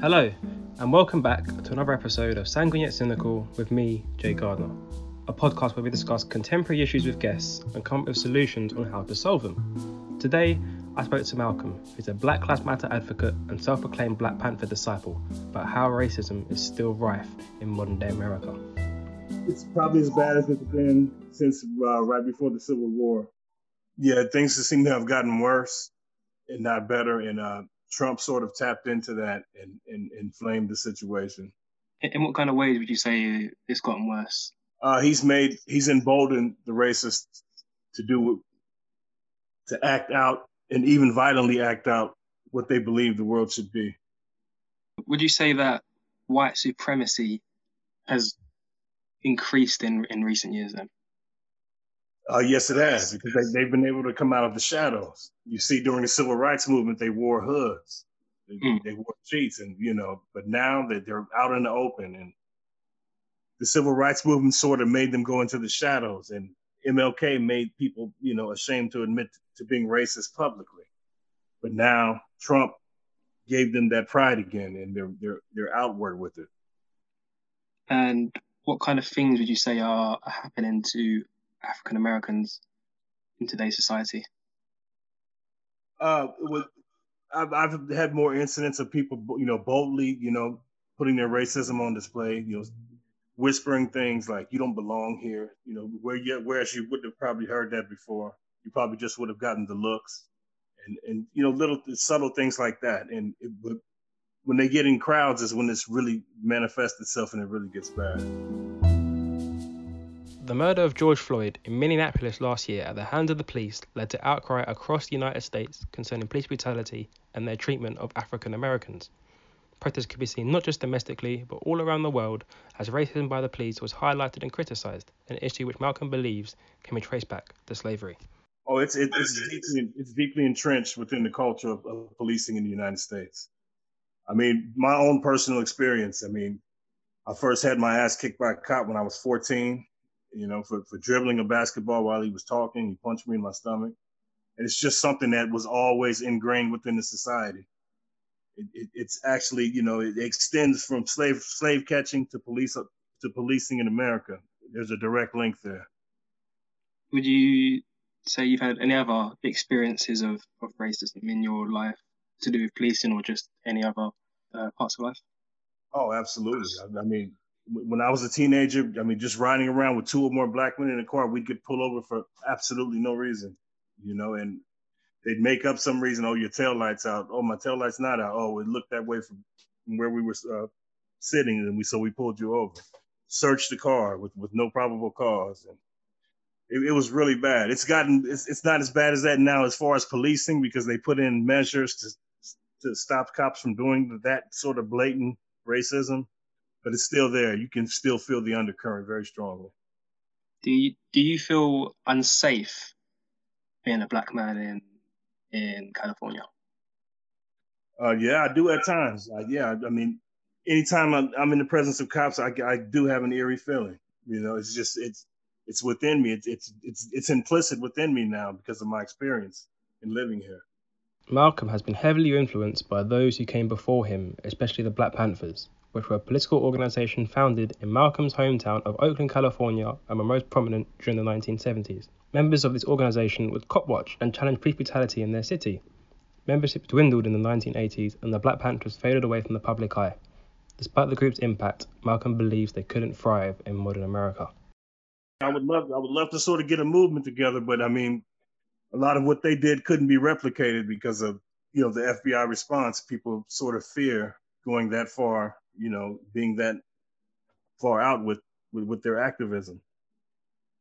Hello, and welcome back to another episode of Sanguine Yet Cynical with me, Jay Gardner, a podcast where we discuss contemporary issues with guests and come up with solutions on how to solve them. Today, I spoke to Malcolm, who's a Black Lives Matter advocate and self proclaimed Black Panther disciple, about how racism is still rife in modern day America. It's probably as bad as it's been since uh, right before the Civil War. Yeah, things seem to have gotten worse and not better. And uh, Trump sort of tapped into that and, and inflamed the situation. In what kind of ways would you say it's gotten worse? Uh, he's made he's emboldened the racists to do to act out and even violently act out what they believe the world should be. Would you say that white supremacy has increased in in recent years then? Uh, yes, it has because they, have been able to come out of the shadows. You see, during the civil rights movement, they wore hoods, they, mm. they wore sheets, and you know. But now that they're out in the open, and the civil rights movement sort of made them go into the shadows, and MLK made people, you know, ashamed to admit to being racist publicly. But now Trump gave them that pride again, and they're they're they're outward with it. And what kind of things would you say are happening to African Americans in today's society? Uh, with, I've, I've had more incidents of people, you know, boldly, you know, putting their racism on display, you know, whispering things like "you don't belong here," you know, where you, whereas you would have probably heard that before, you probably just would have gotten the looks, and and you know, little subtle things like that. And it, when they get in crowds, is when this really manifests itself and it really gets bad. The murder of George Floyd in Minneapolis last year at the hands of the police led to outcry across the United States concerning police brutality and their treatment of African Americans. Practice could be seen not just domestically, but all around the world, as racism by the police was highlighted and criticized, an issue which Malcolm believes can be traced back to slavery. Oh, it's it, it's deeply it's deeply entrenched within the culture of, of policing in the United States. I mean, my own personal experience. I mean, I first had my ass kicked by a cop when I was 14 you know, for, for dribbling a basketball while he was talking. He punched me in my stomach. And it's just something that was always ingrained within the society. It, it, it's actually, you know, it extends from slave slave catching to police to policing in America. There's a direct link there. Would you say you've had any other experiences of, of racism in your life to do with policing or just any other uh, parts of life? Oh, absolutely. I, I mean, when I was a teenager, I mean, just riding around with two or more black men in a car, we'd get pulled over for absolutely no reason, you know, and they'd make up some reason. Oh, your tail light's out. Oh, my tail light's not out. Oh, it looked that way from, from where we were uh, sitting, and we so we pulled you over. Searched the car with with no probable cause, and it, it was really bad. It's gotten it's, it's not as bad as that now as far as policing because they put in measures to to stop cops from doing that sort of blatant racism but it's still there. You can still feel the undercurrent very strongly. Do you do you feel unsafe being a black man in in California? Uh, yeah, I do at times. Uh, yeah, I mean, anytime I'm, I'm, in the presence of cops, I, I do have an eerie feeling. You know, it's just it's it's within me. It's it's it's it's implicit within me now because of my experience in living here. Malcolm has been heavily influenced by those who came before him, especially the Black Panthers which were a political organization founded in Malcolm's hometown of Oakland, California, and were most prominent during the 1970s. Members of this organization would cop watch and challenge police brutality in their city. Membership dwindled in the 1980s and the Black Panthers faded away from the public eye. Despite the group's impact, Malcolm believes they couldn't thrive in modern America. I would love I would love to sort of get a movement together, but I mean a lot of what they did couldn't be replicated because of you know the FBI response. People sort of fear going that far you know, being that far out with, with, with their activism.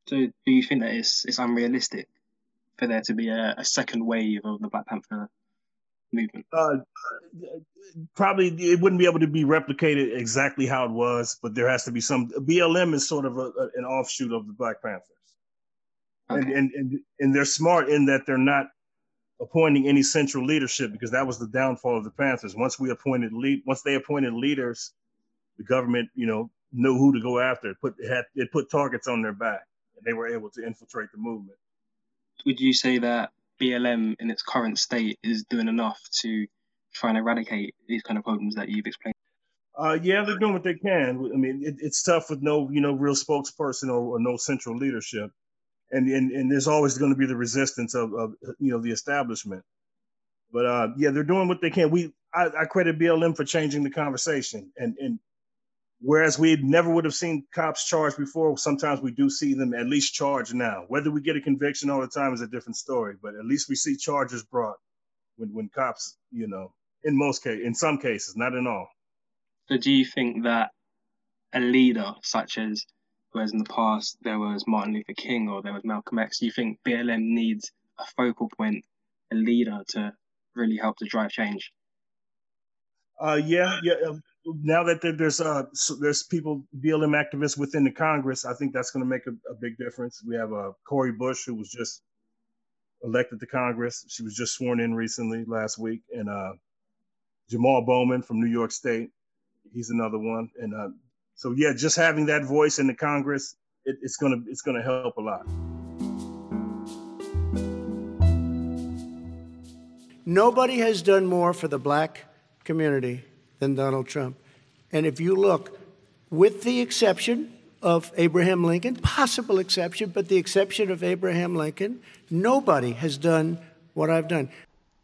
So do you think that it's, it's unrealistic for there to be a, a second wave of the Black Panther movement? Uh, probably it wouldn't be able to be replicated exactly how it was, but there has to be some. BLM is sort of a, a, an offshoot of the Black Panthers, okay. and, and and and they're smart in that they're not appointing any central leadership because that was the downfall of the Panthers. Once we appointed lead, once they appointed leaders, the government, you know, knew who to go after. It put it had it put targets on their back, and they were able to infiltrate the movement. Would you say that BLM in its current state is doing enough to try and eradicate these kind of problems that you've explained? Uh, yeah, they're doing what they can. I mean, it, it's tough with no, you know, real spokesperson or, or no central leadership, and, and and there's always going to be the resistance of, of you know the establishment. But uh, yeah, they're doing what they can. We I, I credit BLM for changing the conversation, and and whereas we never would have seen cops charged before, sometimes we do see them at least charged now. Whether we get a conviction all the time is a different story, but at least we see charges brought when when cops, you know, in most case in some cases, not in all. So do you think that a leader such as whereas in the past there was Martin Luther King or there was Malcolm X, do you think BLM needs a focal point, a leader to really help to drive change? Uh, yeah, yeah. Um, now that there's uh, so there's people BLM activists within the Congress, I think that's going to make a, a, big difference. We have uh, Cori Bush, who was just elected to Congress. She was just sworn in recently last week, and uh, Jamal Bowman from New York State he's another one. And uh, so yeah, just having that voice in the Congress, it, it's gonna it's gonna help a lot. Nobody has done more for the black community than Donald Trump. And if you look, with the exception of Abraham Lincoln, possible exception, but the exception of Abraham Lincoln, nobody has done what I've done.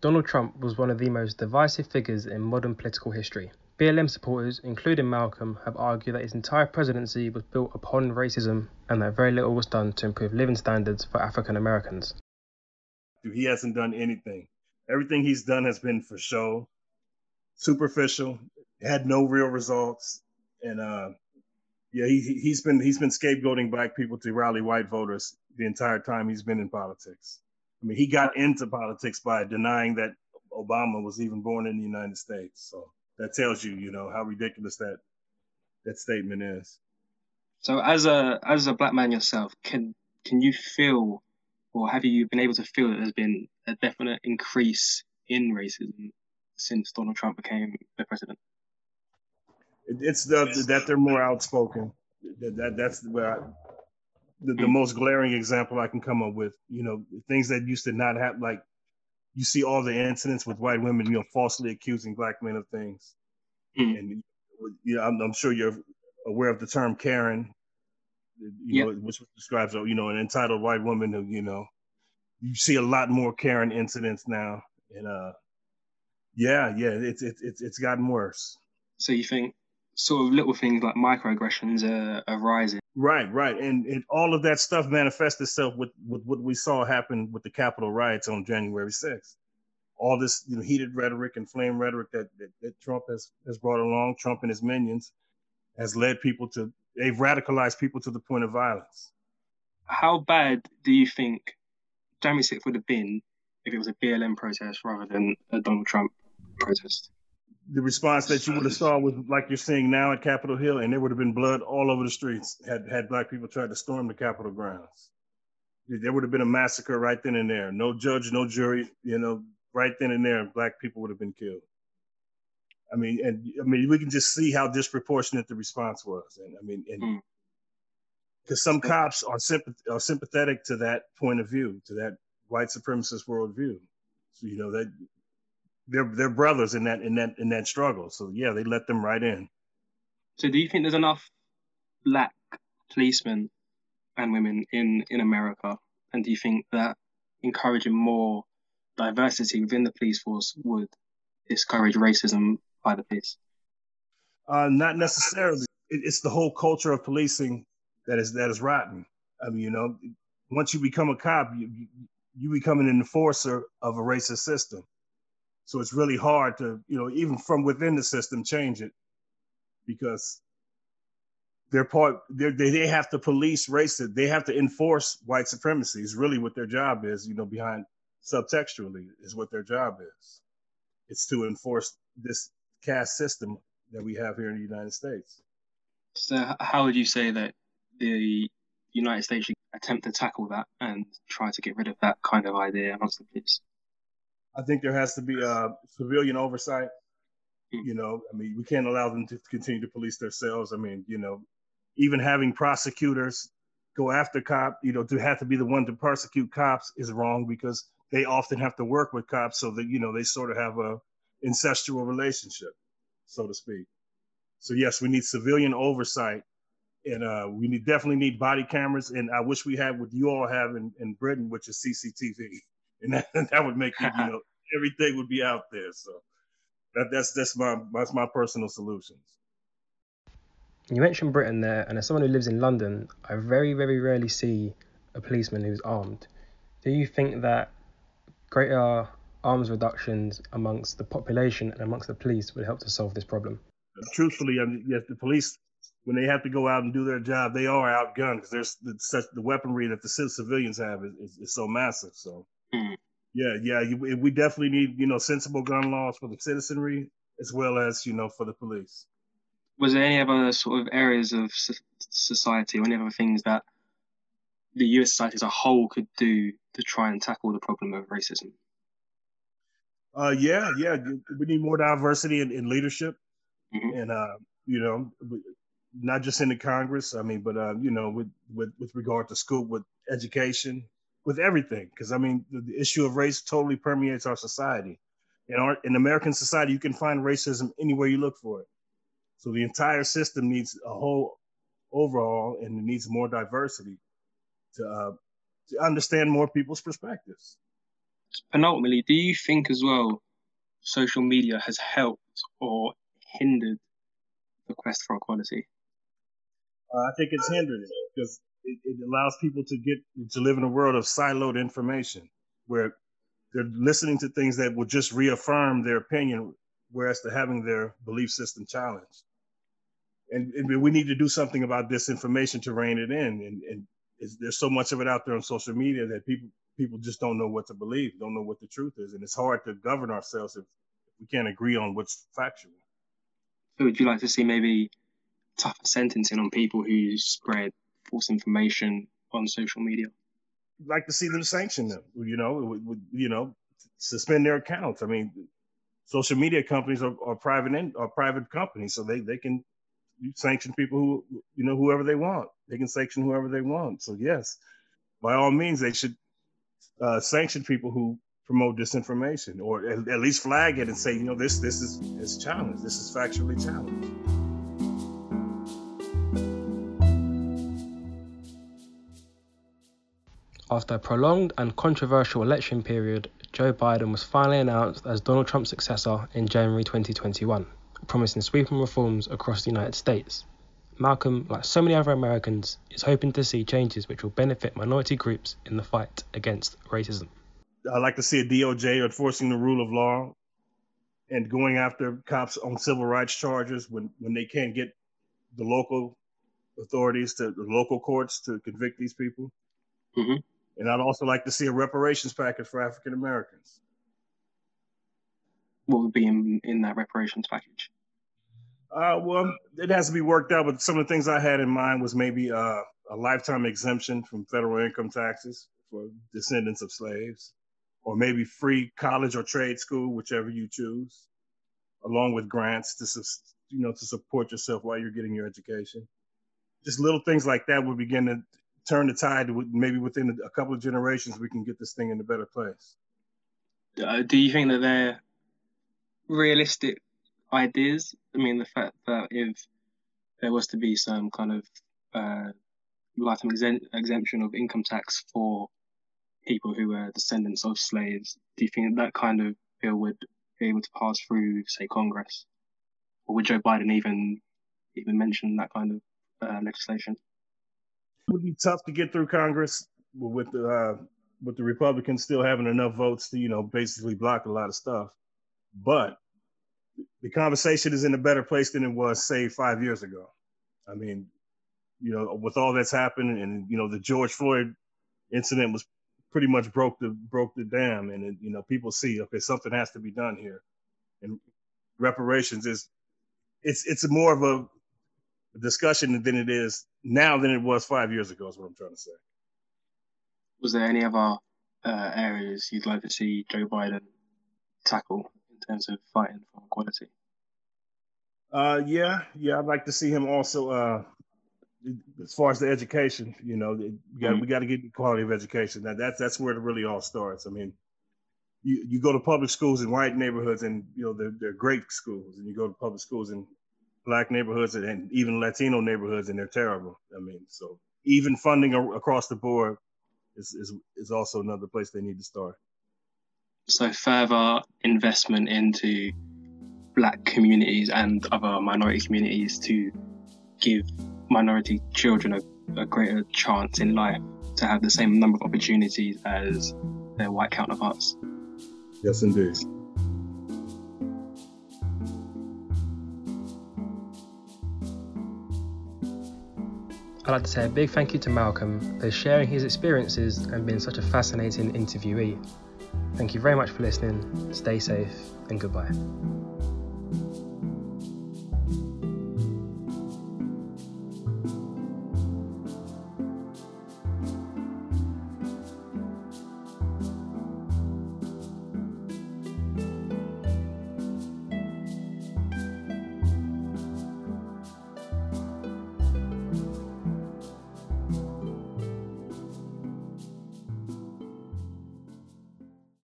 Donald Trump was one of the most divisive figures in modern political history. BLM supporters, including Malcolm, have argued that his entire presidency was built upon racism and that very little was done to improve living standards for African Americans. He hasn't done anything. Everything he's done has been for show, superficial, had no real results, and uh, yeah, he he's been he's been scapegoating black people to rally white voters the entire time he's been in politics. I mean, he got into politics by denying that Obama was even born in the United States. So that tells you, you know, how ridiculous that that statement is. So, as a as a black man yourself, can can you feel, or have you been able to feel that there's been a definite increase in racism since Donald Trump became the president? It's the that they're more outspoken. That, that that's where I, the, the mm. most glaring example I can come up with. You know, things that used to not happen, like you see all the incidents with white women, you know, falsely accusing black men of things. Mm. And you know, I'm, I'm, sure you're aware of the term Karen, you yep. know, which describes you know an entitled white woman who you know you see a lot more Karen incidents now, and uh, yeah, yeah, it's it's it's it's gotten worse. So you think sort of little things like microaggressions are, are rising. Right, right, and, all of that stuff manifests itself with, with what we saw happen with the Capitol riots on January 6th. All this you know, heated rhetoric and flame rhetoric that, that, that Trump has, has brought along, Trump and his minions, has led people to, they've radicalized people to the point of violence. How bad do you think January 6th would have been if it was a BLM protest rather than a Donald Trump protest? The response that you would have saw was like you're seeing now at Capitol Hill, and there would have been blood all over the streets had had black people tried to storm the Capitol grounds. There would have been a massacre right then and there. No judge, no jury. You know, right then and there, black people would have been killed. I mean, and I mean, we can just see how disproportionate the response was, and I mean, and because hmm. some cops are, sympath- are sympathetic to that point of view, to that white supremacist worldview. So you know that they're they're brothers in that in that in that struggle. So yeah, they let them right in. So do you think there's enough black policemen and women in in America, and do you think that encouraging more diversity within the police force would discourage racism by the police? Uh, not necessarily. it's the whole culture of policing that is that is rotten. I mean, you know, once you become a cop, you you become an enforcer of a racist system. So it's really hard to, you know, even from within the system, change it because they're part, they're, they have to police racism. They have to enforce white supremacy is really what their job is, you know, behind subtextually is what their job is. It's to enforce this caste system that we have here in the United States. So how would you say that the United States should attempt to tackle that and try to get rid of that kind of idea amongst the police? I think there has to be a civilian oversight. You know, I mean, we can't allow them to continue to police themselves. I mean, you know, even having prosecutors go after cop, you know, to have to be the one to prosecute cops is wrong because they often have to work with cops so that you know they sort of have a incestual relationship, so to speak. So yes, we need civilian oversight, and uh, we need, definitely need body cameras. And I wish we had what you all have in, in Britain, which is CCTV, and that, that would make it, you know everything would be out there. So that, that's that's my that's my personal solutions. You mentioned Britain there, and as someone who lives in London, I very very rarely see a policeman who's armed. Do you think that greater arms reductions amongst the population and amongst the police would help to solve this problem? Truthfully, I mean, yes, the police when they have to go out and do their job, they are outgunned because there's such the weaponry that the civilians have is, is, is so massive. So, mm. yeah, yeah, you, we definitely need you know sensible gun laws for the citizenry as well as you know for the police. Was there any other sort of areas of society or any other things that the U.S. society as a whole could do to try and tackle the problem of racism? Uh, yeah, yeah, we need more diversity in, in leadership, mm-hmm. and uh, you know, not just in the Congress. I mean, but uh, you know, with with with regard to school, with education, with everything. Because I mean, the, the, issue of race totally permeates our society. In our in American society, you can find racism anywhere you look for it. So the entire system needs a whole overhaul, and it needs more diversity to uh, to understand more people's perspectives. Penultimately, do you think as well social media has helped or hindered the quest for equality? Uh, I think it's hindered it because it, it allows people to get to live in a world of siloed information where they're listening to things that will just reaffirm their opinion, whereas to having their belief system challenged. And, and, we need to do something about disinformation to rein it in. And, and there's so much of it out there on social media that people people just don't know what to believe, don't know what the truth is, and it's hard to govern ourselves if, if we can't agree on what's factual. So, would you like to see maybe tougher sentencing on people who spread false information on social media? Like to see them sanction them. You know, you know, suspend their accounts. I mean, social media companies are, are private in, are private companies, so they they can sanction people who you know whoever they want. They can sanction whoever they want. So yes, by all means, they should uh, sanction people who promote disinformation, or at, at, least flag it and say, you know, this this is is challenged. This is factually challenged. After a prolonged and controversial election period, Joe Biden was finally announced as Donald Trump's successor in January 2021 promising sweeping reforms across the United States. Malcolm, like so many other Americans, is hoping to see changes which will benefit minority groups in the fight against racism. I'd like to see a DOJ enforcing the rule of law and going after cops on civil rights charges when, when they can't get the local authorities to the local courts to convict these people. Mm-hmm. And I'd also like to see a reparations package for African Americans. What would be in, in that reparations package? Uh, well, it has to be worked out. But some of the things I had in mind was maybe uh, a lifetime exemption from federal income taxes for descendants of slaves, or maybe free college or trade school, whichever you choose, along with grants to you know to support yourself while you're getting your education. Just little things like that would begin to turn the tide. Maybe within a couple of generations, we can get this thing in a better place. Uh, do you think that they're realistic ideas. I mean, the fact that if there was to be some kind of uh, lifetime exemption of income tax for people who were descendants of slaves, do you think that, that kind of bill would be able to pass through, say, Congress, or would Joe Biden even even mention that kind of uh, legislation? Would be tough to get through Congress with the uh, with the Republicans still having enough votes to you know basically block a lot of stuff. But the conversation is in a better place than it was, say, five years ago. I mean, you know, with all that's happened, and you know, the George Floyd incident was pretty much broke the broke the dam, and it, you know, people see, okay, something has to be done here, and reparations is it's it's more of a discussion than it is now than it was five years ago. Is what I'm trying to say. Was there any other uh, areas you'd like to see Joe Biden tackle in terms of fighting for equality? Uh, yeah, yeah, I'd like to see him also. Uh, as far as the education, you know, we got mm-hmm. we got to get the quality of education. That that's that's where it really all starts. I mean, you, you go to public schools in white neighborhoods and you know they're, they're great schools and you go to public schools in black neighborhoods and even latino neighborhoods and they're terrible. I mean so even funding across the board is, is, is also another place they need to start. So further investment into black communities and other minority communities to give minority children a, a greater chance in life to have the same number of opportunities as their white counterparts. Yes, indeed. I'd like to say a big thank you to Malcolm for sharing his experiences and being such a fascinating interviewee. Thank you very much for listening. Stay safe and goodbye.